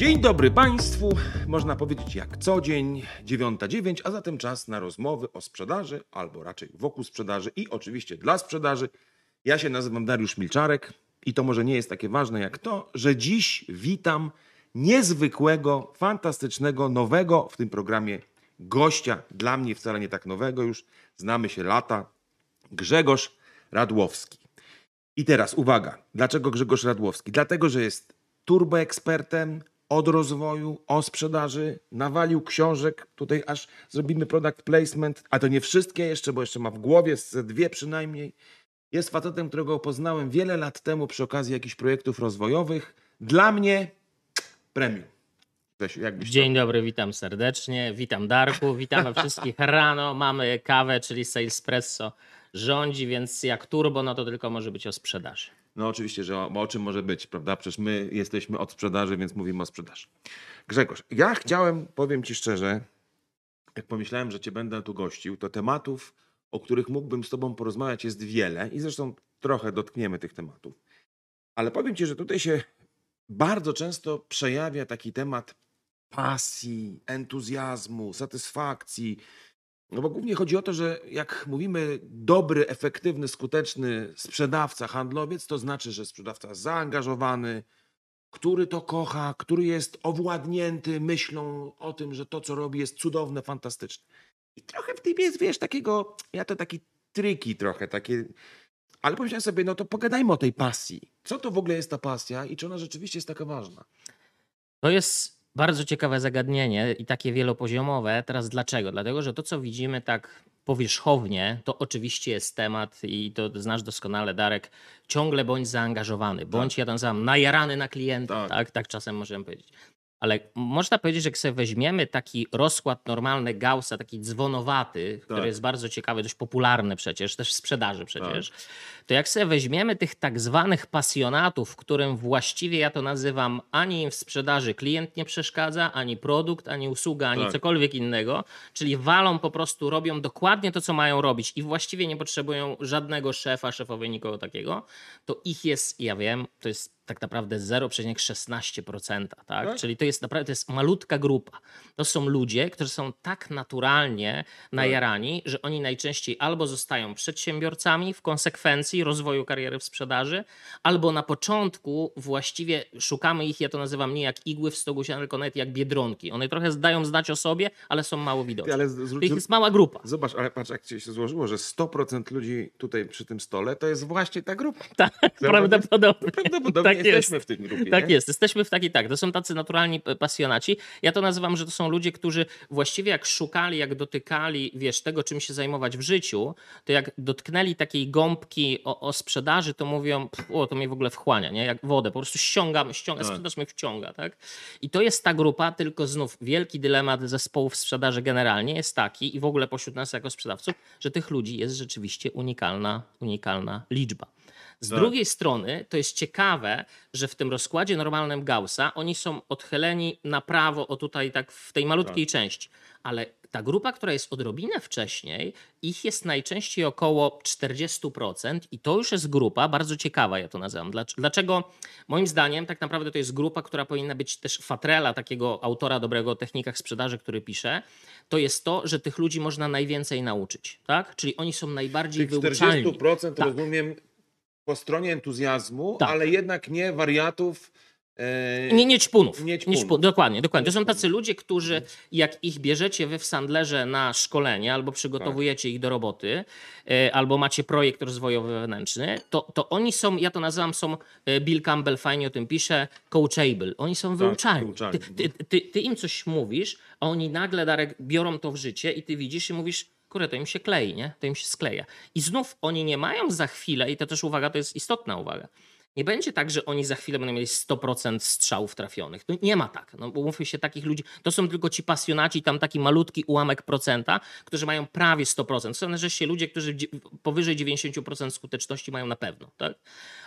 Dzień dobry Państwu. Można powiedzieć jak co dzień, 9.09, a zatem czas na rozmowy o sprzedaży, albo raczej wokół sprzedaży i oczywiście dla sprzedaży. Ja się nazywam Dariusz Milczarek i to może nie jest takie ważne jak to, że dziś witam niezwykłego, fantastycznego, nowego w tym programie gościa. Dla mnie wcale nie tak nowego, już znamy się lata. Grzegorz Radłowski. I teraz uwaga, dlaczego Grzegorz Radłowski? Dlatego, że jest turboekspertem od rozwoju, o sprzedaży, nawalił książek, tutaj aż zrobimy product placement, a to nie wszystkie jeszcze, bo jeszcze ma w głowie dwie przynajmniej. Jest facetem, którego poznałem wiele lat temu przy okazji jakichś projektów rozwojowych. Dla mnie premium. Dzień dobry, witam serdecznie. Witam Darku, witamy wszystkich rano. Mamy kawę, czyli Salespresso rządzi, więc jak turbo, no to tylko może być o sprzedaży. No oczywiście, że o, o czym może być, prawda? Przecież my jesteśmy od sprzedaży, więc mówimy o sprzedaży. Grzegorz, ja chciałem, powiem Ci szczerze, jak pomyślałem, że Cię będę tu gościł, to tematów, o których mógłbym z Tobą porozmawiać jest wiele i zresztą trochę dotkniemy tych tematów. Ale powiem Ci, że tutaj się bardzo często przejawia taki temat pasji, entuzjazmu, satysfakcji. No bo głównie chodzi o to, że jak mówimy dobry, efektywny, skuteczny sprzedawca, handlowiec, to znaczy, że sprzedawca zaangażowany, który to kocha, który jest owładnięty myślą o tym, że to, co robi, jest cudowne, fantastyczne. I trochę w tym jest, wiesz, takiego, ja to taki triki trochę, takie... Ale pomyślałem sobie, no to pogadajmy o tej pasji. Co to w ogóle jest ta pasja i czy ona rzeczywiście jest taka ważna? To jest bardzo ciekawe zagadnienie i takie wielopoziomowe. Teraz dlaczego? Dlatego, że to, co widzimy tak powierzchownie, to oczywiście jest temat i to znasz doskonale, Darek, ciągle bądź zaangażowany, bądź ja to nazywam najarany na klienta, Tak. tak, tak, czasem możemy powiedzieć. Ale można powiedzieć, że jak sobie weźmiemy taki rozkład normalny Gaussa, taki dzwonowaty, który Tak. jest bardzo ciekawy, dość popularny przecież, też w sprzedaży przecież, to jak sobie weźmiemy tych tak zwanych pasjonatów, którym właściwie ja to nazywam ani im w sprzedaży klient nie przeszkadza, ani produkt, ani usługa, ani Tak. cokolwiek innego, czyli walą po prostu, robią dokładnie to, co mają robić i właściwie nie potrzebują żadnego szefa, szefowej, nikogo takiego, to ich jest, ja wiem, to jest tak naprawdę 0,16%, tak? Tak? Czyli to jest naprawdę to jest malutka grupa. To są ludzie, którzy są tak naturalnie najarani, że oni najczęściej albo zostają przedsiębiorcami w konsekwencji rozwoju kariery w sprzedaży, albo na początku właściwie szukamy ich, ja to nazywam nie jak igły w stogu siana, tylko nawet jak biedronki. One trochę dają znać o sobie, ale są mało widoczne. ale zwróć, Ich jest mała grupa. Zobacz, ale patrz, jak ci się złożyło, że 100% ludzi tutaj przy tym stole to jest właśnie ta grupa. Tak, prawdopodobnie. Prawdopodobnie Tak jesteśmy jest. w tej grupie. Tak nie? jest, jesteśmy w takiej, tak, to są tacy naturalni pasjonaci. Ja to nazywam, że to są ludzie, którzy właściwie jak szukali, jak dotykali, wiesz, tego, czym się zajmować w życiu, to jak dotknęli takiej gąbki o, o sprzedaży, to mówią, "Pff, o, to mnie w ogóle wchłania, nie? Jak wodę, po prostu ściągam, ściąga, Tak. sprzedaż mnie wciąga, tak? I to jest ta grupa, tylko znów wielki dylemat zespołów sprzedaży generalnie jest taki i w ogóle pośród nas jako sprzedawców, że tych ludzi jest rzeczywiście unikalna, unikalna liczba. Z Tak. drugiej strony to jest ciekawe, że w tym rozkładzie normalnym Gaussa oni są odchyleni na prawo, o tutaj tak w tej malutkiej części, ale ta grupa, która jest odrobinę wcześniej, ich jest najczęściej około 40% i to już jest grupa bardzo ciekawa, ja to nazywam. Dlac- Dlaczego? Moim zdaniem tak naprawdę to jest grupa, która powinna być też fatrela takiego autora dobrego o technikach sprzedaży, który pisze, to jest to, że tych ludzi można najwięcej nauczyć, tak? Czyli oni są najbardziej Tych wyuczalni. 40% Tak. rozumiem po stronie entuzjazmu, Tak. ale jednak nie wariatów. E, Nie, nie ćpunów. Nie Nie ćpunów. ćpunów. Dokładnie, dokładnie. To są Nie tacy ludzie, którzy jak ich bierzecie wy w Sandlerze na szkolenie albo przygotowujecie Tak. ich do roboty, e, albo macie projekt rozwojowy wewnętrzny, to, to oni są, ja to nazywam, są, e, Bill Campbell fajnie o tym pisze, coachable. Oni są wyuczalni. wyuczalni. Ty, ty, ty, ty im coś mówisz, a oni nagle, Darek, biorą to w życie i ty widzisz i mówisz, kurde, to im się klei, nie? To im się skleja. I znów oni nie mają za chwilę, i to też uwaga, to jest istotna uwaga, nie będzie tak, że oni za chwilę będą mieli 100% strzałów trafionych. No nie ma tak. No, bo umówmy się, takich ludzi, to są tylko ci pasjonaci, tam taki malutki ułamek procenta, którzy mają prawie 100%. Są nareszcie ludzie, którzy powyżej 90% skuteczności mają na pewno. Tak?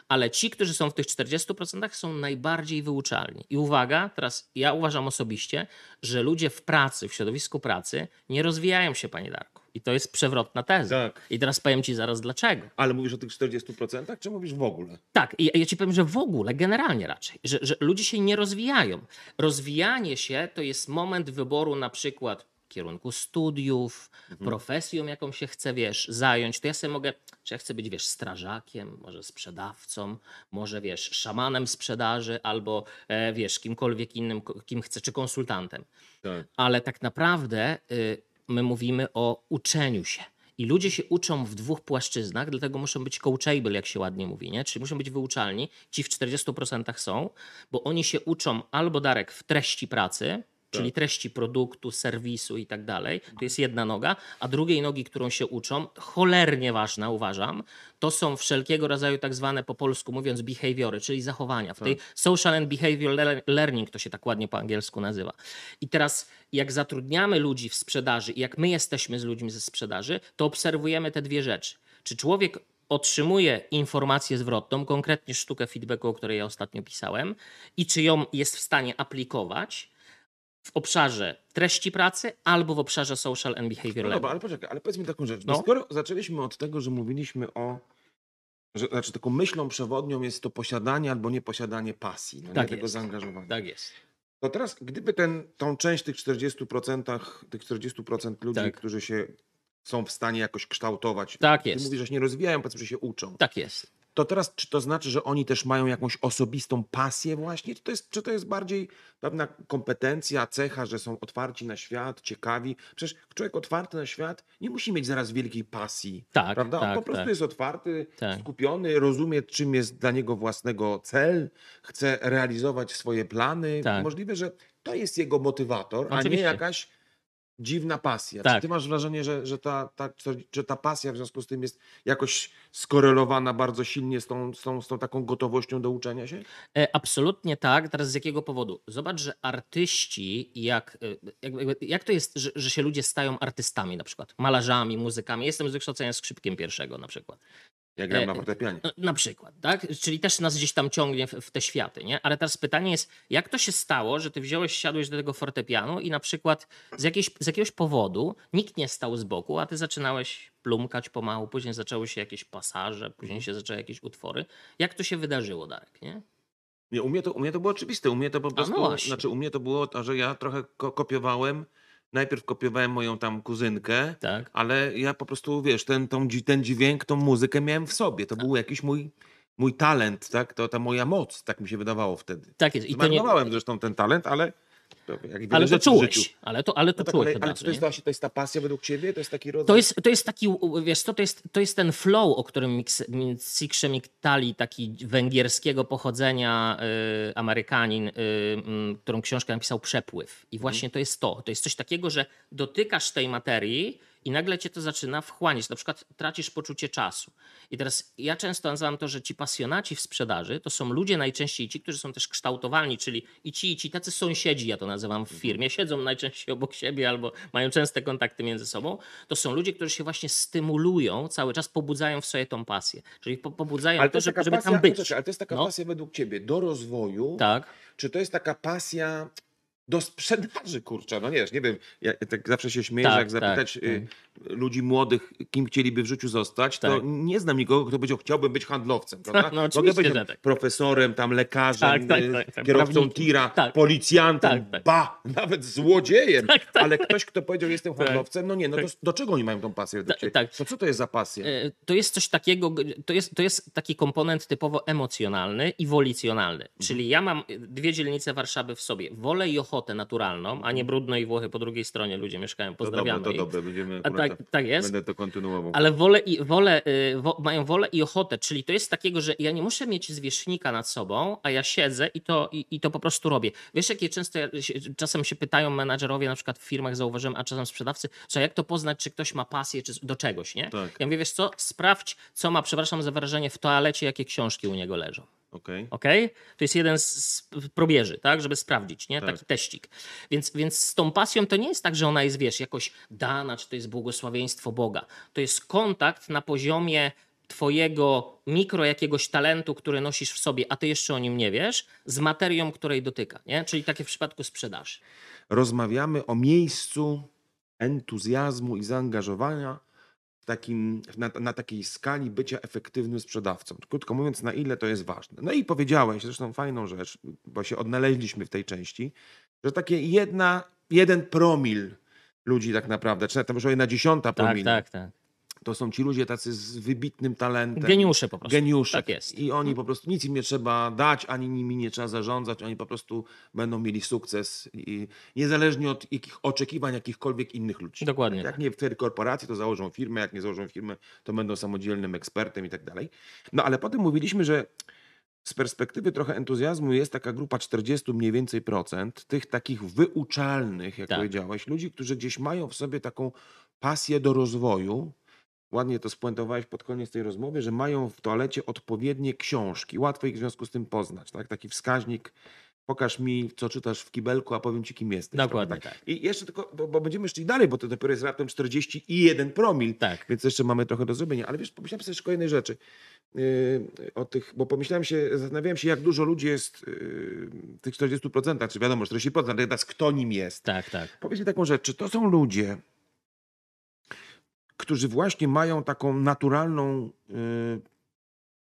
Ale ci, którzy są w tych 40% są najbardziej wyuczalni. I uwaga, teraz ja uważam osobiście, że ludzie w pracy, w środowisku pracy nie rozwijają się, panie Darku. I to jest przewrotna teza. Tak. I teraz powiem ci zaraz dlaczego. Ale mówisz o tych 40%, czy mówisz w ogóle? Tak, i ja ci powiem, że w ogóle, generalnie raczej, że, że ludzie się nie rozwijają. Rozwijanie się to jest moment wyboru na przykład kierunku studiów, profesją, jaką się chce, wiesz, zająć. To ja sobie mogę, czy ja chcę być, wiesz, strażakiem, może sprzedawcą, może, wiesz, szamanem sprzedaży, albo, e, wiesz, kimkolwiek innym, kim chcę, czy konsultantem Tak. ale tak naprawdę y, my mówimy o uczeniu się. I ludzie się uczą w dwóch płaszczyznach, dlatego muszą być coachable, jak się ładnie mówi, nie? czyli muszą być wyuczalni. Ci w 40% są, bo oni się uczą albo Darek w treści pracy, czyli treści produktu, serwisu i tak dalej. To jest jedna noga, a drugiej nogi, którą się uczą, cholernie ważna uważam, to są wszelkiego rodzaju tak zwane po polsku mówiąc behawiory, czyli zachowania. W tej social and behavior le- learning to się tak ładnie po angielsku nazywa. I teraz jak zatrudniamy ludzi w sprzedaży i jak my jesteśmy z ludźmi ze sprzedaży, to obserwujemy te dwie rzeczy. Czy człowiek otrzymuje informację zwrotną, konkretnie sztukę feedbacku, o której ja ostatnio pisałem, i czy ją jest w stanie aplikować w obszarze treści pracy albo w obszarze social and behavior No dobra, ale poczekaj, ale powiedz mi taką rzecz. No. No. Skoro zaczęliśmy od tego, że mówiliśmy o. Że, znaczy, taką myślą przewodnią jest to posiadanie albo nieposiadanie pasji, no, Tak nie tego jest. zaangażowania. Tak jest. To teraz, gdyby ten, tą część tych 40%, tych 40% ludzi, Tak. którzy się są w stanie jakoś kształtować, Tak ty jest. mówisz, że się nie rozwijają, powiedzmy, że się uczą. Tak jest. To teraz, czy to znaczy, że oni też mają jakąś osobistą pasję właśnie? Czy to jest, czy to jest bardziej pewna kompetencja, cecha, że są otwarci na świat, ciekawi? Przecież człowiek otwarty na świat nie musi mieć zaraz wielkiej pasji, Tak, prawda? On tak, po prostu tak. jest otwarty, Tak. skupiony, rozumie, czym jest dla niego własnego cel, chce realizować swoje plany. Tak. Możliwe, że to jest jego motywator, a nie Oczywiście. jakaś dziwna pasja. Czy Tak. ty masz wrażenie, że, że, ta, ta, że ta pasja w związku z tym jest jakoś skorelowana bardzo silnie z tą, z tą, z tą taką gotowością do uczenia się? E, Absolutnie tak. Teraz z jakiego powodu? Zobacz, że artyści, jak, e, jak, jak to jest, że, że się ludzie stają artystami na przykład, malarzami, muzykami. Jestem z wykształcenia skrzypkiem pierwszego na przykład. Ja gram E, na fortepianie. No, Na przykład, tak? Czyli też nas gdzieś tam ciągnie w, te światy, nie? Ale teraz pytanie jest, jak to się stało, że ty wziąłeś, siadłeś do tego fortepianu i na przykład z, jakiejś, z jakiegoś powodu nikt nie stał z boku, a ty zaczynałeś plumkać pomału, później zaczęły się jakieś pasaże, później się zaczęły jakieś utwory. Jak to się wydarzyło, Darek, nie? Nie, u, mnie to, u mnie to było oczywiste. U mnie to po no prostu, właśnie. znaczy u mnie to było to, że ja trochę ko kopiowałem. Najpierw kopiowałem moją tam kuzynkę, Tak. ale ja po prostu, wiesz, ten, tą, ten dźwięk, tą muzykę miałem w sobie. To był jakiś mój, mój talent, tak? To ta moja moc, tak mi się wydawało wtedy. Tak jest. I to nie, zresztą ten talent, ale ale to czułeś. Ale to, ale to No tak, czułeś ale, ale razu, to jest, nie? właśnie, to jest ta pasja według ciebie? To jest taki rodzaj... To jest, to jest taki, wiesz co, to jest, to jest ten flow, o którym Sikrze Miktali, taki węgierskiego pochodzenia y, Amerykanin, y, mm, którą książkę napisał Przepływ. I właśnie to jest to. To jest coś takiego, że dotykasz tej materii i nagle cię to zaczyna wchłaniać. Na przykład tracisz poczucie czasu. I teraz ja często nazywam to, że ci pasjonaci w sprzedaży to są ludzie najczęściej ci, którzy są też kształtowalni, czyli i ci, i ci tacy sąsiedzi, ja to nazywam w firmie, siedzą najczęściej obok siebie albo mają częste kontakty między sobą. To są ludzie, którzy się właśnie stymulują, cały czas pobudzają w sobie tą pasję. Czyli po, pobudzają ale to, żeby, żeby pasja, tam być. ale to jest taka No. pasja według ciebie do rozwoju, Tak. czy to jest taka pasja do sprzedaży, kurczę, no nie wiesz, nie wiem, ja tak zawsze się śmieję, Tak, jak tak, zapytać y, ludzi młodych, kim chcieliby w życiu zostać, to Tak. nie znam nikogo, kto powiedział, chciałbym być handlowcem, prawda? No, Mogę być tak. profesorem, tam lekarzem, Tak, tak, y, tak, tak, kierowcą tira, policjantem, ba, nawet złodziejem, ale ktoś, kto powiedział, jestem handlowcem, no nie, no to do czego oni mają tą pasję tak. To co to jest za pasja? E, To jest coś takiego, to jest, to jest taki komponent typowo emocjonalny i wolicjonalny. Mhm. Czyli ja mam dwie dzielnice Warszawy w sobie. Wolę i ochotę naturalną, a nie Brudno i Włochy po drugiej stronie ludzie mieszkają. Mhm. To dobre, Pozdrawiamy to dobre, będziemy A tak, tak jest. Będę to kontynuował. Ale wolę i, wolę, y, wo, mają wolę i ochotę, czyli to jest takiego, że ja nie muszę mieć zwierzchnika nad sobą, a ja siedzę i to, i, i to po prostu robię. Wiesz, jakie często czasem się pytają menadżerowie, na przykład w firmach zauważyłem, a czasem sprzedawcy, że jak to poznać, czy ktoś ma pasję czy do czegoś, nie? Tak. Ja mówię, wiesz co, sprawdź, co ma, przepraszam za wyrażenie, w toalecie, jakie książki u niego leżą. Okej. Okej? To jest jeden z probierzy, tak? Żeby sprawdzić, nie? Tak. Taki teścik. Więc, więc z tą pasją to nie jest tak, że ona jest, wiesz, jakoś dana, czy to jest błogosławieństwo Boga. To jest kontakt na poziomie twojego mikro jakiegoś talentu, który nosisz w sobie, a ty jeszcze o nim nie wiesz, z materią, której dotyka, nie? Czyli takie w przypadku sprzedaży. Rozmawiamy o miejscu entuzjazmu i zaangażowania takim, na, na takiej skali bycia efektywnym sprzedawcą. Krótko mówiąc, na ile to jest ważne. No i powiedziałeś zresztą fajną rzecz, bo się odnaleźliśmy w tej części, że takie jedna, jeden promil ludzi tak naprawdę, czy już o jedna dziesiąta Tak, promila, tak, tak. To są ci ludzie tacy z wybitnym talentem. Geniusze po prostu. Geniusze. Tak jest. I oni po prostu nic im nie trzeba dać, ani nimi nie trzeba zarządzać, oni po prostu będą mieli sukces, i niezależnie od jakich oczekiwań jakichkolwiek innych ludzi. Dokładnie Jak tak. nie w tej korporacji, to założą firmę, jak nie założą firmy, to będą samodzielnym ekspertem i tak dalej. No ale potem mówiliśmy, że z perspektywy trochę entuzjazmu jest taka grupa 40 mniej więcej procent tych takich wyuczalnych, jak Tak. powiedziałeś, ludzi, którzy gdzieś mają w sobie taką pasję do rozwoju. Ładnie to spuentowałeś pod koniec tej rozmowy, że mają w toalecie odpowiednie książki. Łatwo ich w związku z tym poznać. Tak? Taki wskaźnik, pokaż mi, co czytasz w kibelku, a powiem ci, kim jesteś. Dokładnie prawda? tak. I jeszcze tylko, bo, bo będziemy szli dalej, bo to dopiero jest raptem 41 promil. Tak. Więc jeszcze mamy trochę do zrobienia. Ale wiesz, pomyślałem sobie jeszcze kolejnej rzeczy. Yy, o tych, bo pomyślałem się, zastanawiałem się, jak dużo ludzi jest yy, w tych 40%, czy wiadomo, 40%, ale teraz kto nim jest. Tak, tak. Powiedz mi taką rzecz, czy to są ludzie, którzy właśnie mają taką naturalną y,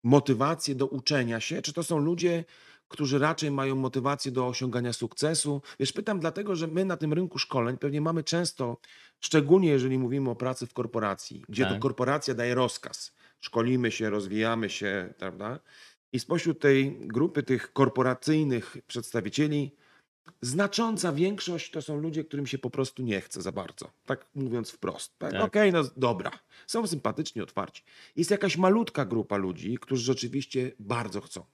motywację do uczenia się, czy to są ludzie, którzy raczej mają motywację do osiągania sukcesu? Wiesz, pytam dlatego, że my na tym rynku szkoleń pewnie mamy często, szczególnie jeżeli mówimy o pracy w korporacji, gdzie to Tak. korporacja daje rozkaz. Szkolimy się, rozwijamy się, prawda? I spośród tej grupy tych korporacyjnych przedstawicieli znacząca większość to są ludzie, którym się po prostu nie chce za bardzo. Tak mówiąc wprost. Tak? Tak. Okej, no dobra. Są sympatyczni, otwarci. Jest jakaś malutka grupa ludzi, którzy rzeczywiście bardzo chcą.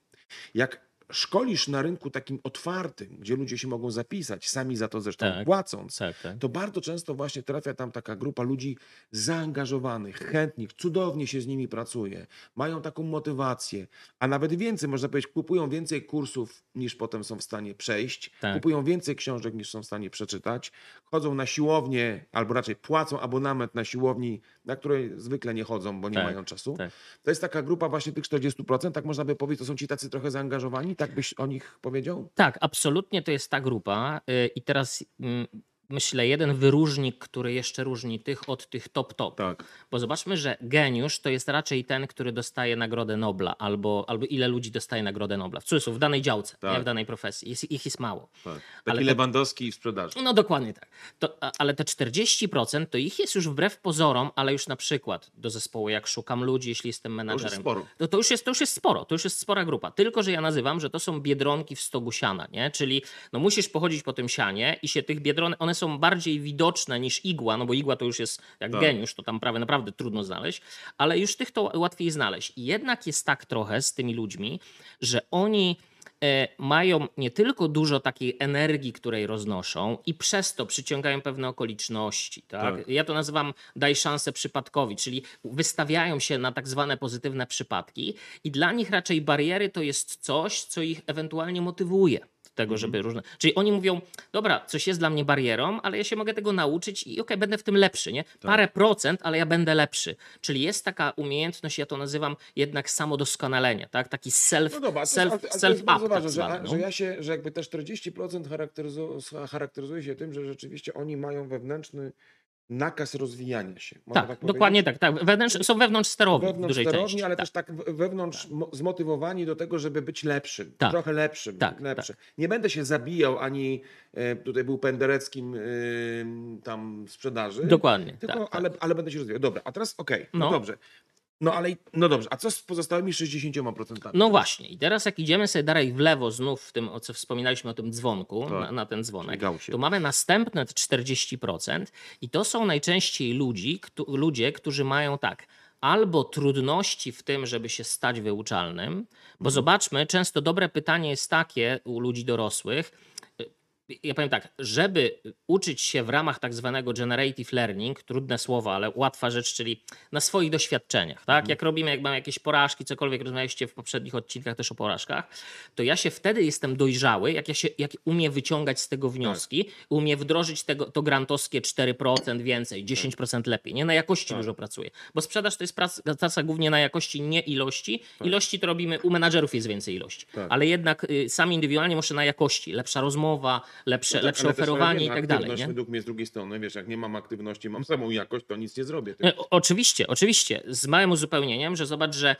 Jak szkolisz na rynku takim otwartym, gdzie ludzie się mogą zapisać, sami za to zresztą Tak. płacąc, Tak, tak. to bardzo często właśnie trafia tam taka grupa ludzi zaangażowanych, chętnych, cudownie się z nimi pracuje, mają taką motywację, a nawet więcej, można powiedzieć, kupują więcej kursów niż potem są w stanie przejść, Tak. kupują więcej książek niż są w stanie przeczytać, chodzą na siłownię, albo raczej płacą abonament na siłowni, na której zwykle nie chodzą, bo nie Tak, mają czasu. tak. To jest taka grupa właśnie tych 40%, tak można by powiedzieć, to są ci tacy trochę zaangażowani, tak byś o nich powiedział? Tak, absolutnie to jest ta grupa. y, I teraz mm, myślę, jeden wyróżnik, który jeszcze różni tych od tych top-top. Tak. Bo zobaczmy, że geniusz to jest raczej ten, który dostaje Nagrodę Nobla, albo, albo ile ludzi dostaje Nagrodę Nobla. W cudzysłów, w danej działce, Tak. nie w danej profesji. Jest, ich jest mało. tak. Taki Ale Lewandowski w sprzedaży. No dokładnie tak. To, ale te 40% to ich jest już wbrew pozorom, ale już na przykład do zespołu, jak szukam ludzi, jeśli jestem To już menadżerem. jest sporo. To, już jest, to już jest sporo, to już jest spora grupa. Tylko, że ja nazywam, że to są biedronki w stogu siana, nie? Czyli no musisz pochodzić po tym sianie i się tych biedronek, one są bardziej widoczne niż igła, no bo igła to już jest jak Tak. geniusz, to tam prawie naprawdę trudno znaleźć, ale już tych to łatwiej znaleźć. I jednak jest tak trochę z tymi ludźmi, że oni e, mają nie tylko dużo takiej energii, której roznoszą i przez to przyciągają pewne okoliczności. Tak? Tak. Ja to nazywam daj szansę przypadkowi, czyli wystawiają się na tak zwane pozytywne przypadki i dla nich raczej bariery to jest coś, co ich ewentualnie motywuje tego, żeby różne... Czyli oni mówią, dobra, coś jest dla mnie barierą, ale ja się mogę tego nauczyć i okej, będę w tym lepszy, nie? Parę procent, ale ja będę lepszy. Czyli jest taka umiejętność, ja to nazywam jednak samodoskonalenia, tak? Taki self, No dobra, self, ale, ale to self up, ważne, tak że, no. że ja się, że jakby te 40% charakteryzu- charakteryzuje się tym, że rzeczywiście oni mają wewnętrzny nakaz rozwijania się. Tak, powiedzieć? dokładnie tak. tak. Wewnątrz, są wewnątrz sterowni Wewnątrz dużej sterowni, części. ale tak. też tak wewnątrz mo- zmotywowani do tego, żeby być lepszym. Tak. Trochę lepszym. Tak, lepszy. Nie będę się zabijał ani e, tutaj był pendereckim e, tam sprzedaży. Dokładnie. Tylko, tak, ale, ale będę się rozwijał. Dobra, a teraz okej, no. No. dobrze. No ale no dobrze, a co z pozostałymi 60%? No właśnie. I teraz jak idziemy sobie dalej w lewo, znów w tym, o co wspominaliśmy o tym dzwonku, Tak. na, na ten dzwonek, to mamy następne te 40% i to są najczęściej ludzi, któ- ludzie, którzy mają tak, albo trudności w tym, żeby się stać wyuczalnym, bo zobaczmy, często dobre pytanie jest takie u ludzi dorosłych, ja powiem tak, żeby uczyć się w ramach tak zwanego generative learning, trudne słowo, ale łatwa rzecz, czyli na swoich doświadczeniach, tak? Jak robimy, jak mam jakieś porażki, cokolwiek rozmawialiście w poprzednich odcinkach też o porażkach, to ja się wtedy jestem dojrzały, jak ja się jak umiem wyciągać z tego wnioski, umiem wdrożyć tego, to grantowskie 4% więcej, 10% lepiej, nie? Na jakości Tak. dużo pracuję, bo sprzedaż to jest praca, praca głównie na jakości, nie ilości. Ilości to robimy, u menadżerów jest więcej ilości, Tak. ale jednak y, sam indywidualnie muszę na jakości, lepsza rozmowa, lepsze, No tak, lepsze oferowanie i tak dalej. Nie? według mnie z drugiej strony, wiesz, jak nie mam aktywności, mam samą jakość, to nic nie zrobię. E, o- Oczywiście, oczywiście. Z małym uzupełnieniem, że zobacz, że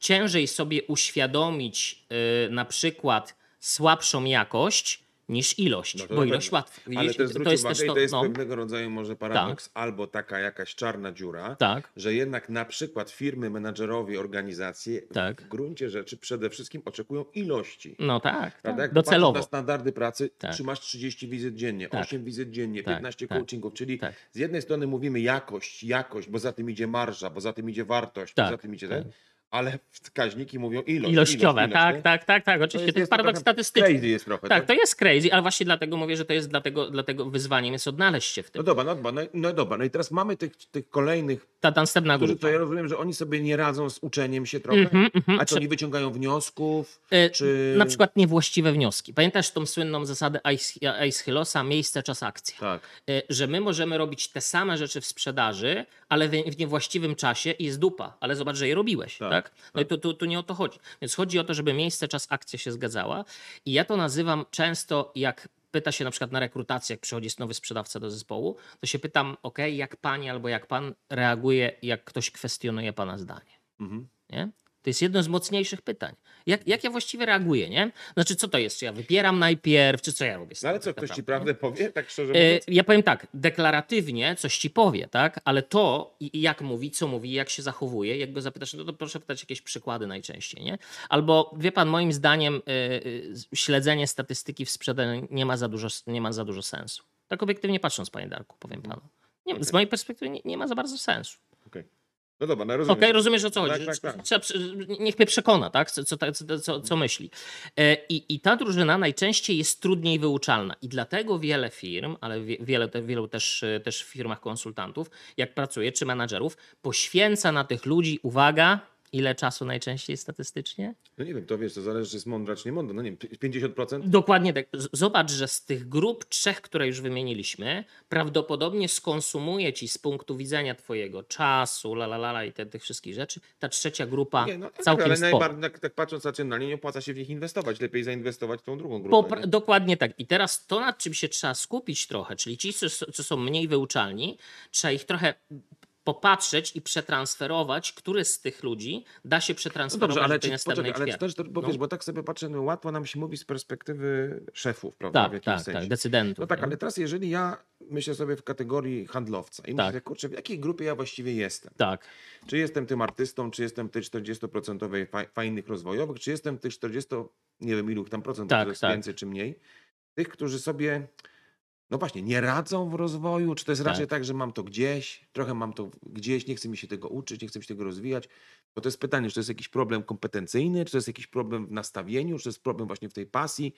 ciężej sobie uświadomić y, na przykład słabszą jakość niż ilość, No bo ilość łatwo. Ale też zwróć to jest uwagę, też to, to jest no, pewnego rodzaju może paradoks, albo taka jakaś czarna dziura, tak, że jednak na przykład firmy, menadżerowie, organizacje Tak. w gruncie rzeczy przede wszystkim oczekują ilości. no tak, Prawda? tak Jak patrzysz docelowo. na standardy pracy, Tak. trzymasz 30 wizyt dziennie, Tak. 8 wizyt dziennie, Tak, 15 tak. coachingów, czyli Tak. z jednej strony mówimy jakość, jakość, bo za tym idzie marża, bo za tym idzie wartość, Tak, bo za tym idzie tak. ten, ale wskaźniki mówią ilość. Ilościowe, ilość, tak, tak, tak, tak, oczywiście, to jest, paradoks trochę statystyczny. Crazy jest trochę. Tak, to jest crazy, ale właśnie dlatego mówię, że to jest dlatego, dlatego wyzwaniem jest odnaleźć się w tym. No dobra, no, dobra, no, no dobra, no i teraz mamy tych, tych kolejnych, Ta następna którzy grupa. to ja rozumiem, że oni sobie nie radzą z uczeniem się trochę, Mhm, mhm. a czy oni wyciągają wniosków, E, czy... Na przykład niewłaściwe wnioski. Pamiętasz tą słynną zasadę Aishillosa, miejsce, czas, akcja? Tak. E, Że my możemy robić te same rzeczy w sprzedaży, ale w w niewłaściwym czasie i jest dupa, ale zobacz, że je robiłeś, tak? Tak, No i tu, tu, tu nie o to chodzi. Więc chodzi o to, żeby miejsce, czas, akcja się zgadzała i ja to nazywam często jak pyta się na przykład na rekrutację, jak przychodzi nowy sprzedawca do zespołu, to się pytam, ok, jak pani albo jak pan reaguje, jak ktoś kwestionuje pana zdanie. Mhm. Nie? To jest jedno z mocniejszych pytań. Jak, jak ja właściwie reaguję, nie? Znaczy, co to jest? Czy ja wypieram najpierw, czy co ja robię? z No ale co, tak ktoś ci prawdę powie, tak szczerze? E, mówiąc? Ja powiem tak, deklaratywnie coś ci powie, tak? Ale to, jak mówi, co mówi, jak się zachowuje, jak go zapytasz, no to proszę podać jakieś przykłady najczęściej, nie? Albo, wie pan, moim zdaniem y, y, śledzenie statystyki w sprzedaniu nie ma za dużo, nie ma za dużo sensu. Tak obiektywnie patrząc, panie Darku, powiem panu. Nie, z mojej perspektywy nie, nie ma za bardzo sensu. Okej. No dobra, no Okej, rozumiem. rozumiesz o co chodzi. Tak, tak, tak. Niech mnie przekona, tak? Co, co, co, co, myśli. E, I, I ta drużyna najczęściej jest trudniej wyuczalna. I dlatego wiele firm, ale wie, wiele, wielu też, też firmach konsultantów, jak pracuje, czy menadżerów, poświęca na tych ludzi, uwaga, ile czasu najczęściej statystycznie? No nie wiem, to wiesz, to zależy, czy jest mądra, czy nie mądra. No nie wiem, 50%? Dokładnie tak. Zobacz, że z tych grup trzech, które już wymieniliśmy, prawdopodobnie skonsumuje ci z punktu widzenia twojego czasu, la la la, i te, tych wszystkich rzeczy, ta trzecia grupa Nie, no, tak, całkiem ale sporo. najbardziej, tak, tak patrząc racjonalnie, nie opłaca się w nich inwestować. Lepiej zainwestować w tą drugą grupę. Popra- nie? dokładnie tak. I teraz to, nad czym się trzeba skupić trochę, czyli ci, co, co są mniej wyuczalni, trzeba ich trochę popatrzeć i przetransferować, który z tych ludzi da się No przetransferować dobrze, ale do tej czy, następnej poczekaj, ale też, bo, No. wiesz, bo tak sobie patrzę, no łatwo nam się mówi z perspektywy szefów, prawda? w Tak, tak, sensie. tak, decydentów. No tak, nie? ale teraz jeżeli ja myślę sobie w kategorii handlowca i Tak. myślę, kurczę, w jakiej grupie ja właściwie jestem? Tak, Czy jestem tym artystą, czy jestem tych 40% faj, fajnych rozwojowych, czy jestem tych 40, nie wiem ilu tam procent, Tak, to jest tak. więcej czy mniej, tych, którzy sobie, no właśnie, nie radzą w rozwoju, czy to jest raczej Tak. tak, że mam to gdzieś, trochę mam to gdzieś, nie chce mi się tego uczyć, nie chce mi się tego rozwijać, bo to jest pytanie, czy to jest jakiś problem kompetencyjny, czy to jest jakiś problem w nastawieniu, czy to jest problem właśnie w tej pasji,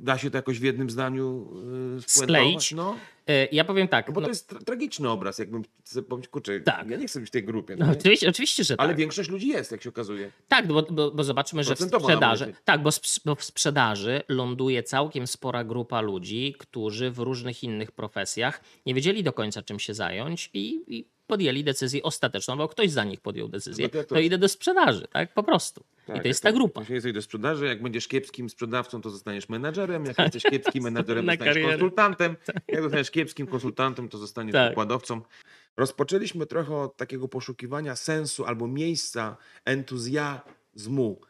da się to jakoś w jednym zdaniu e? Skleić? No, E, ja powiem tak. no bo no, to jest tra- tragiczny obraz, jakbym sobie pomyślał, kurczę, Tak. ja nie chcę być w tej grupie. no, no oczywiście, oczywiście, że Ale tak. większość ludzi jest, jak się okazuje. Tak, bo, bo, bo zobaczmy, że w sprzedaży. Tak, bo, sp- bo w sprzedaży ląduje całkiem spora grupa ludzi, którzy w różnych innych profesjach nie wiedzieli do końca czym się zająć i, i podjęli decyzję ostateczną, bo ktoś za nich podjął decyzję. No to to- To idę do sprzedaży, tak? Po prostu. I Tak, to jest ta grupa. Jeśli jesteś do sprzedaży, jak będziesz kiepskim sprzedawcą, to zostaniesz menadżerem. Jak jesteś kiepskim menadżerem, Na zostaniesz karierę. konsultantem. Jak zostaniesz kiepskim konsultantem, to zostaniesz Tak. wykładowcą. Rozpoczęliśmy trochę od takiego poszukiwania sensu albo miejsca entuzjazmu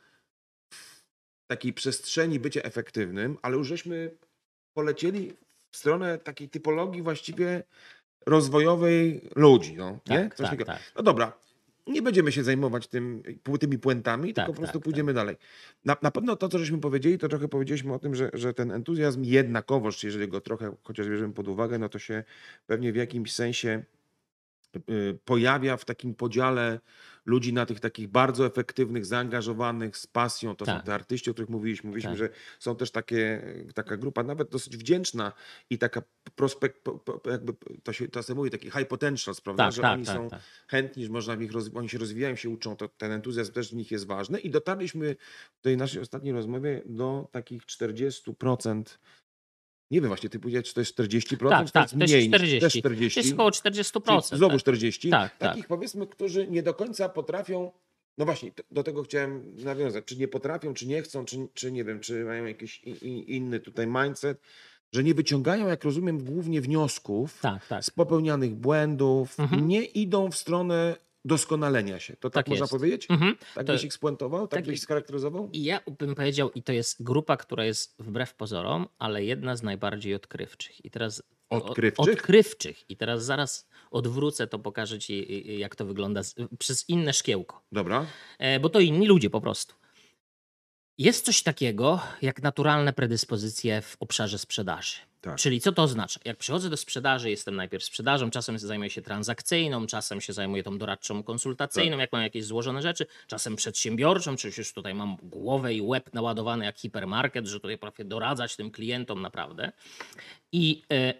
w takiej przestrzeni bycia efektywnym, ale już żeśmy polecieli w stronę takiej typologii właściwie rozwojowej ludzi. No, nie? Tak, Coś tak, tak. no dobra, nie będziemy się zajmować tym, tymi puentami, Tak, tylko po prostu tak, pójdziemy dalej. Na, na pewno to, co żeśmy powiedzieli, to trochę powiedzieliśmy o tym, że, że ten entuzjazm jednakowoż, jeżeli go trochę chociaż bierzemy pod uwagę, no to się pewnie w jakimś sensie y, pojawia w takim podziale ludzi na tych takich bardzo efektywnych, zaangażowanych, z pasją. To są Tak. te artyści, o których mówiliśmy. Mówiliśmy, Tak. że są też takie, taka grupa nawet dosyć wdzięczna i taka prospekt, jakby to się czasem mówi, taki high potentials, prawda? Tak, że tak, oni tak, są tak. chętni, że można w nich roz... oni się rozwijają, się uczą, to ten entuzjazm też w nich jest ważny. I dotarliśmy w tej naszej ostatniej rozmowie do takich 40%. Nie wiem właśnie, ty powiedziałeś, czy to jest 40%, Tak, czy tak, to jest mniej niż 40. też To 40. jest około Czyli 40%. Znowu tak. 40. Tak, Takich tak. powiedzmy, którzy nie do końca potrafią No właśnie, do tego chciałem nawiązać. Czy nie potrafią, czy nie chcą, czy, czy nie wiem, czy mają jakiś inny tutaj mindset, że nie wyciągają, jak rozumiem, głównie wniosków Tak, tak. z popełnianych błędów, Mhm. nie idą w stronę doskonalenia się. To tak, Tak można jest. powiedzieć? Mhm. Tak To- byś ich spuentował? Tak, tak byś scharakteryzował? I ja bym powiedział, i to jest grupa, która jest wbrew pozorom, ale jedna z najbardziej odkrywczych. I teraz Odkrywczych? Odkrywczych. I teraz zaraz odwrócę to, pokażę ci, y, y, jak to wygląda przez inne szkiełko. Dobra. E, bo to inni ludzie po prostu. Jest coś takiego jak naturalne predyspozycje w obszarze sprzedaży. Tak. Czyli co to oznacza? Jak przychodzę do sprzedaży, jestem najpierw sprzedażą, czasem zajmuję się transakcyjną, czasem się zajmuję tą doradczą konsultacyjną, Tak. jak mam jakieś złożone rzeczy, czasem przedsiębiorczą, czy już tutaj mam głowę i łeb naładowany jak hipermarket, że tutaj potrafię doradzać tym klientom naprawdę. I e,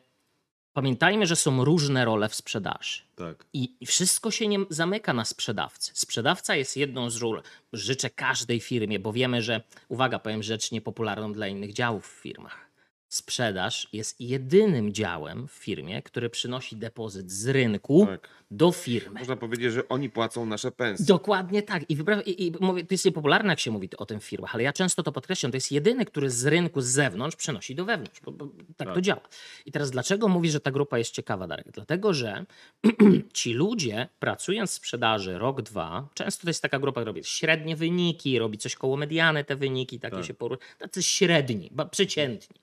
pamiętajmy, że są różne role w sprzedaży. Tak. I i wszystko się nie zamyka na sprzedawcy. Sprzedawca jest jedną z ról. Życzę każdej firmie, bo wiemy, że, uwaga, powiem rzecz niepopularną dla innych działów w firmach. Sprzedaż jest jedynym działem w firmie, który przynosi depozyt z rynku Tak. do firmy. Można powiedzieć, że oni płacą nasze pensje. Dokładnie tak. I, wypra- i, i mówię, to jest niepopularne, jak się mówi o tym w firmach, ale ja często to podkreślam. To jest jedyny, który z rynku z zewnątrz przenosi do wewnątrz. Bo, bo tak, to Tak. działa. I teraz dlaczego mówisz, że ta grupa jest ciekawa, Darek? Dlatego, że ci ludzie, pracując w sprzedaży rok, dwa, często to jest taka grupa, która robi średnie wyniki, robi coś koło mediany te wyniki, takie Tak. się poru... tacy średni, przeciętni.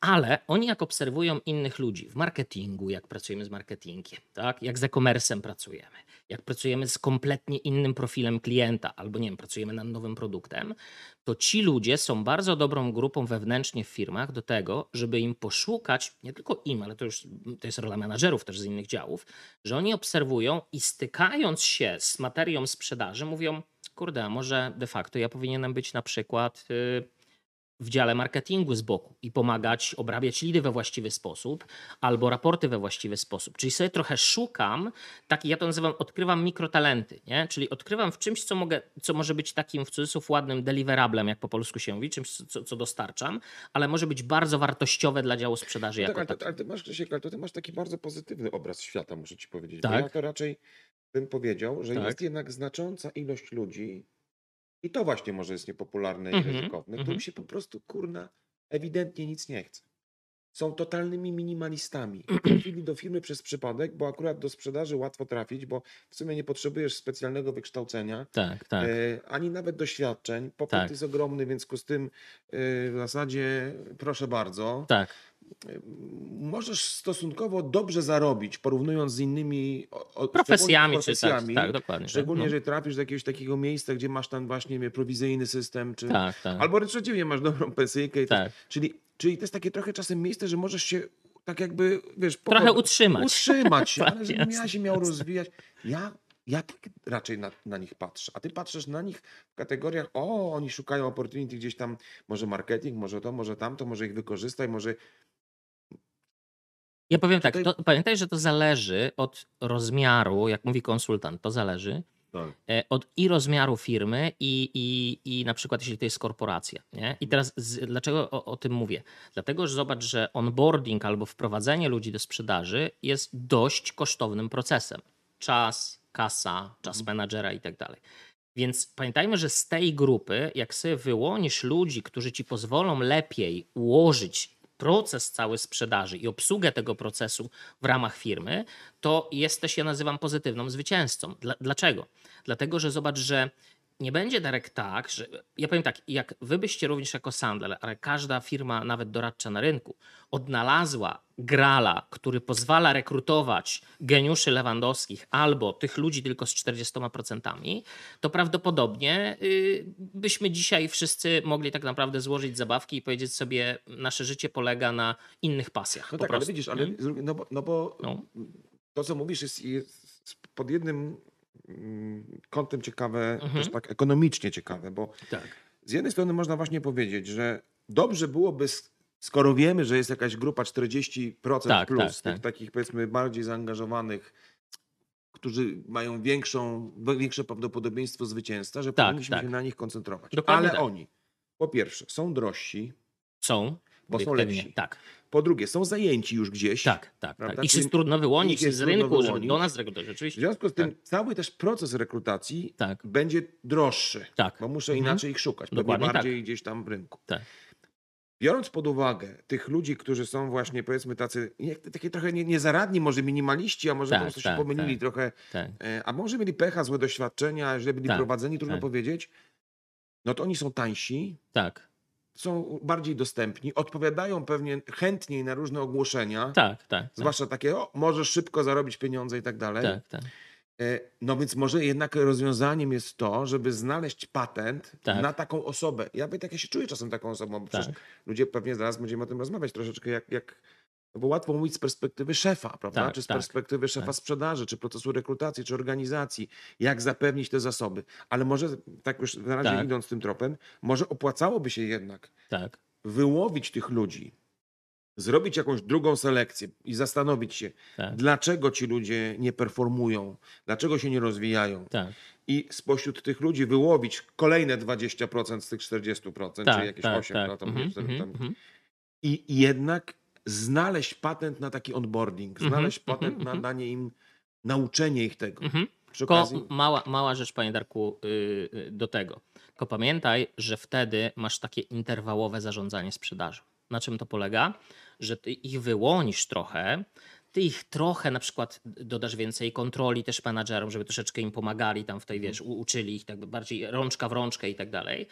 Ale oni jak obserwują innych ludzi w marketingu, jak pracujemy z marketingiem, tak? jak z e-commerce'em pracujemy, jak pracujemy z kompletnie innym profilem klienta, albo nie wiem, pracujemy nad nowym produktem, to ci ludzie są bardzo dobrą grupą wewnętrznie w firmach do tego, żeby im poszukać, nie tylko im, ale to już to jest rola menadżerów też z innych działów, że oni obserwują i stykając się z materią sprzedaży, mówią, kurde, a może de facto ja powinienem być na przykład y, w dziale marketingu z boku i pomagać obrabiać lidy we właściwy sposób albo raporty we właściwy sposób. Czyli sobie trochę szukam, taki ja to nazywam, odkrywam mikrotalenty, nie? czyli odkrywam w czymś, co, mogę, co może być takim w cudzysłów ładnym deliverablem, jak po polsku się mówi, czymś, co, co dostarczam, ale może być bardzo wartościowe dla działu sprzedaży No jako tak, ale, taki. ale ty masz, Krzysiek, ale to ty masz taki bardzo pozytywny obraz świata, muszę ci powiedzieć. Tak. Bo ja to raczej bym powiedział, że Tak. jest jednak znacząca ilość ludzi, i to właśnie może jest niepopularne i Mhm, ryzykowne, mhm. którym się po prostu, kurna, ewidentnie nic nie chce. Są totalnymi minimalistami. Trafili do firmy przez przypadek, bo akurat do sprzedaży łatwo trafić, bo w sumie nie potrzebujesz specjalnego wykształcenia, Tak, tak. e, ani nawet doświadczeń. Popyt Tak. jest ogromny, w związku z tym e, w zasadzie proszę bardzo. tak. Możesz stosunkowo dobrze zarobić, porównując z innymi o- Profesjami, tak, profesjami. tak, dokładnie. tak, Szczególnie, no. jeżeli trafisz do jakiegoś takiego miejsca, gdzie masz tam właśnie nie prowizyjny system, czy... Tak, tak. albo wręcz przeciwnie, masz dobrą pensyjkę. To, Tak. czyli, czyli to jest takie trochę czasem miejsce, że możesz się tak jakby, wiesz... Trochę pochod- utrzymać. Utrzymać się, Tak, ale żebym ja się miał rozwijać. Ja, ja tak raczej na, na nich patrzę, a ty patrzysz na nich w kategoriach, o, oni szukają opportunity gdzieś tam, może marketing, może to, może tamto, może ich wykorzystaj, może... Ja powiem tak, to, pamiętaj, że to zależy od rozmiaru, jak mówi konsultant, to zależy Tak. e, od i rozmiaru firmy i, i, i na przykład jeśli to jest korporacja. Nie? I teraz z, dlaczego o, o tym mówię? Dlatego, że zobacz, że onboarding albo wprowadzenie ludzi do sprzedaży jest dość kosztownym procesem. Czas, kasa, czas menadżera i tak dalej. Więc pamiętajmy, że z tej grupy, jak sobie wyłonisz ludzi, którzy ci pozwolą lepiej ułożyć proces cały sprzedaży i obsługę tego procesu w ramach firmy, to jesteś, ja nazywam pozytywną zwycięzcą. Dla, dlaczego? Dlatego, że zobacz, że nie będzie Darek tak, że ja powiem tak, jak wy byście również jako Sandler, ale każda firma, nawet doradcza na rynku, odnalazła grala, który pozwala rekrutować geniuszy lewandowskich albo tych ludzi tylko z 40%, to prawdopodobnie y, byśmy dzisiaj wszyscy mogli tak naprawdę złożyć zabawki i powiedzieć sobie, nasze życie polega na innych pasjach. No tak, ale prostu, widzisz, ale nie? z drugiej- no bo, no bo No. to, co mówisz, jest, jest pod jednym kątem ciekawe, Mhm. też tak ekonomicznie ciekawe, bo Tak. z jednej strony można właśnie powiedzieć, że dobrze byłoby, skoro wiemy, że jest jakaś grupa 40% Tak, plus, tak, tych tak. takich powiedzmy bardziej zaangażowanych, którzy mają większą, większe prawdopodobieństwo zwycięstwa, że Tak, powinniśmy tak. się na nich koncentrować. Dokładnie Ale tak. oni, po pierwsze, są drożsi, Są. Bo są lepsi. Tak, Po drugie, są zajęci już gdzieś. tak, tak. Tak. Ich jest trudno wyłonić jest z rynku, żeby wyłonić. do nas rekrutować, W oczywiście. związku z tym cały też proces rekrutacji Tak, będzie droższy, tak. bo muszę Mhm. inaczej ich szukać, pewnie Dokładnie tak. bardziej gdzieś tam w rynku. Tak. Biorąc pod uwagę tych ludzi, którzy są właśnie powiedzmy tacy, takie trochę nie, niezaradni, może minimaliści, a może Tak, po prostu tak, się pomylili tak. trochę, tak. e, a może mieli pecha, złe doświadczenia, źle byli Tak, prowadzeni, trudno tak. powiedzieć, no to oni są tańsi, Tak, są bardziej dostępni, odpowiadają pewnie chętniej na różne ogłoszenia, tak, tak. tak. zwłaszcza takie, o, możesz szybko zarobić pieniądze i tak dalej. Tak, tak. E, No więc może jednak rozwiązaniem jest to, żeby znaleźć patent Tak. na taką osobę. Ja, tak, ja się czuję czasem taką osobą, bo przecież Tak. ludzie pewnie zaraz będziemy o tym rozmawiać troszeczkę, jak, jak no bo łatwo mówić z perspektywy szefa, prawda? Tak, czy z tak, perspektywy szefa tak. sprzedaży, czy procesu rekrutacji, czy organizacji, jak zapewnić te zasoby. Ale może, tak już na razie Tak. idąc tym tropem, może opłacałoby się jednak tak. wyłowić tych ludzi, zrobić jakąś drugą selekcję i zastanowić się, Tak. dlaczego ci ludzie nie performują, dlaczego się nie rozwijają. I spośród tych ludzi wyłowić kolejne 20% z tych 40%, tak, czy jakieś tak, 8%. tak. no, tam, Mhm, wiesz, tam, tam. mhm. I jednak znaleźć patent na taki onboarding, Mhm, znaleźć mhm, patent na mhm. danie im, nauczenie ich tego. Mhm. Przy Tylko okazji, mała, mała rzecz, panie Darku, yy, do tego. Tylko pamiętaj, że wtedy masz takie interwałowe zarządzanie sprzedażą. Na czym to polega? Że ty ich wyłonisz trochę, ty ich trochę na przykład dodasz więcej kontroli też menadżerom, żeby troszeczkę im pomagali tam w tej, wiesz, u- uczyli ich tak bardziej rączka w rączkę i tak dalej.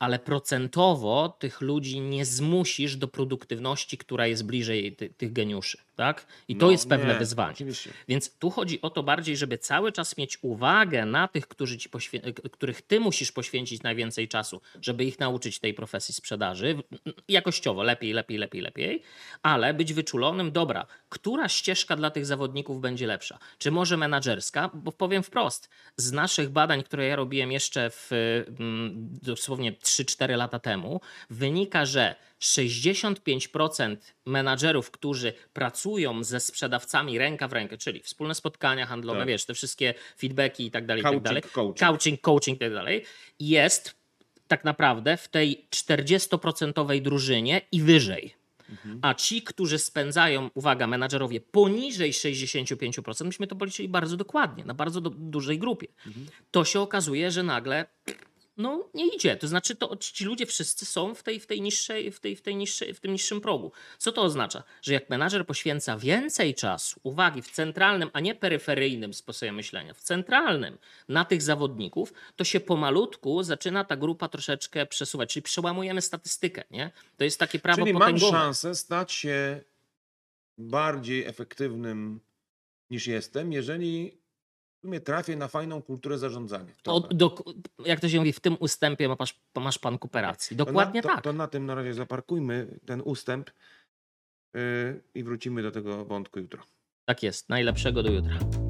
Ale procentowo tych ludzi nie zmusisz do produktywności, która jest bliżej ty, tych geniuszy, tak? I to no, jest pewne nie, wyzwanie. Oczywiście. Więc tu chodzi o to bardziej, żeby cały czas mieć uwagę na tych, poświę- których ty musisz poświęcić najwięcej czasu, żeby ich nauczyć tej profesji sprzedaży. Jakościowo, lepiej, lepiej, lepiej, lepiej, ale być wyczulonym, dobra, która ścieżka dla tych zawodników będzie lepsza? Czy może menadżerska? Bo powiem wprost, z naszych badań, które ja robiłem jeszcze w mm, dosłownie 3-4 lata temu, wynika, że 65% menadżerów, którzy pracują ze sprzedawcami ręka w rękę, czyli wspólne spotkania handlowe, Tak. wiesz, te wszystkie feedbacki i tak dalej, i tak Coaching, dalej, coaching. coaching, coaching i tak dalej, jest tak naprawdę w tej 40% drużynie i wyżej. Mhm. A ci, którzy spędzają, uwaga, menadżerowie poniżej 65%, myśmy to policzyli bardzo dokładnie, na bardzo do, dużej grupie, Mhm. to się okazuje, że nagle no nie idzie. To znaczy, to ci ludzie wszyscy są w tej, w tej niższej, w tej, w tej niższej, w tym niższym progu. Co to oznacza? Że jak menadżer poświęca więcej czasu, uwagi w centralnym, a nie peryferyjnym sposobie myślenia, w centralnym na tych zawodników, to się pomalutku zaczyna ta grupa troszeczkę przesuwać. Czyli przełamujemy statystykę, nie? To jest takie prawo Czyli mam potęgowe. szansę stać się bardziej efektywnym niż jestem, jeżeli w sumie trafię na fajną kulturę zarządzania. To, do, jak to się mówi, w tym ustępie masz, masz pan kooperacji. Dokładnie to na, to, tak. To na tym na razie zaparkujmy ten ustęp yy, i wrócimy do tego wątku jutro. Tak jest. Najlepszego do jutra.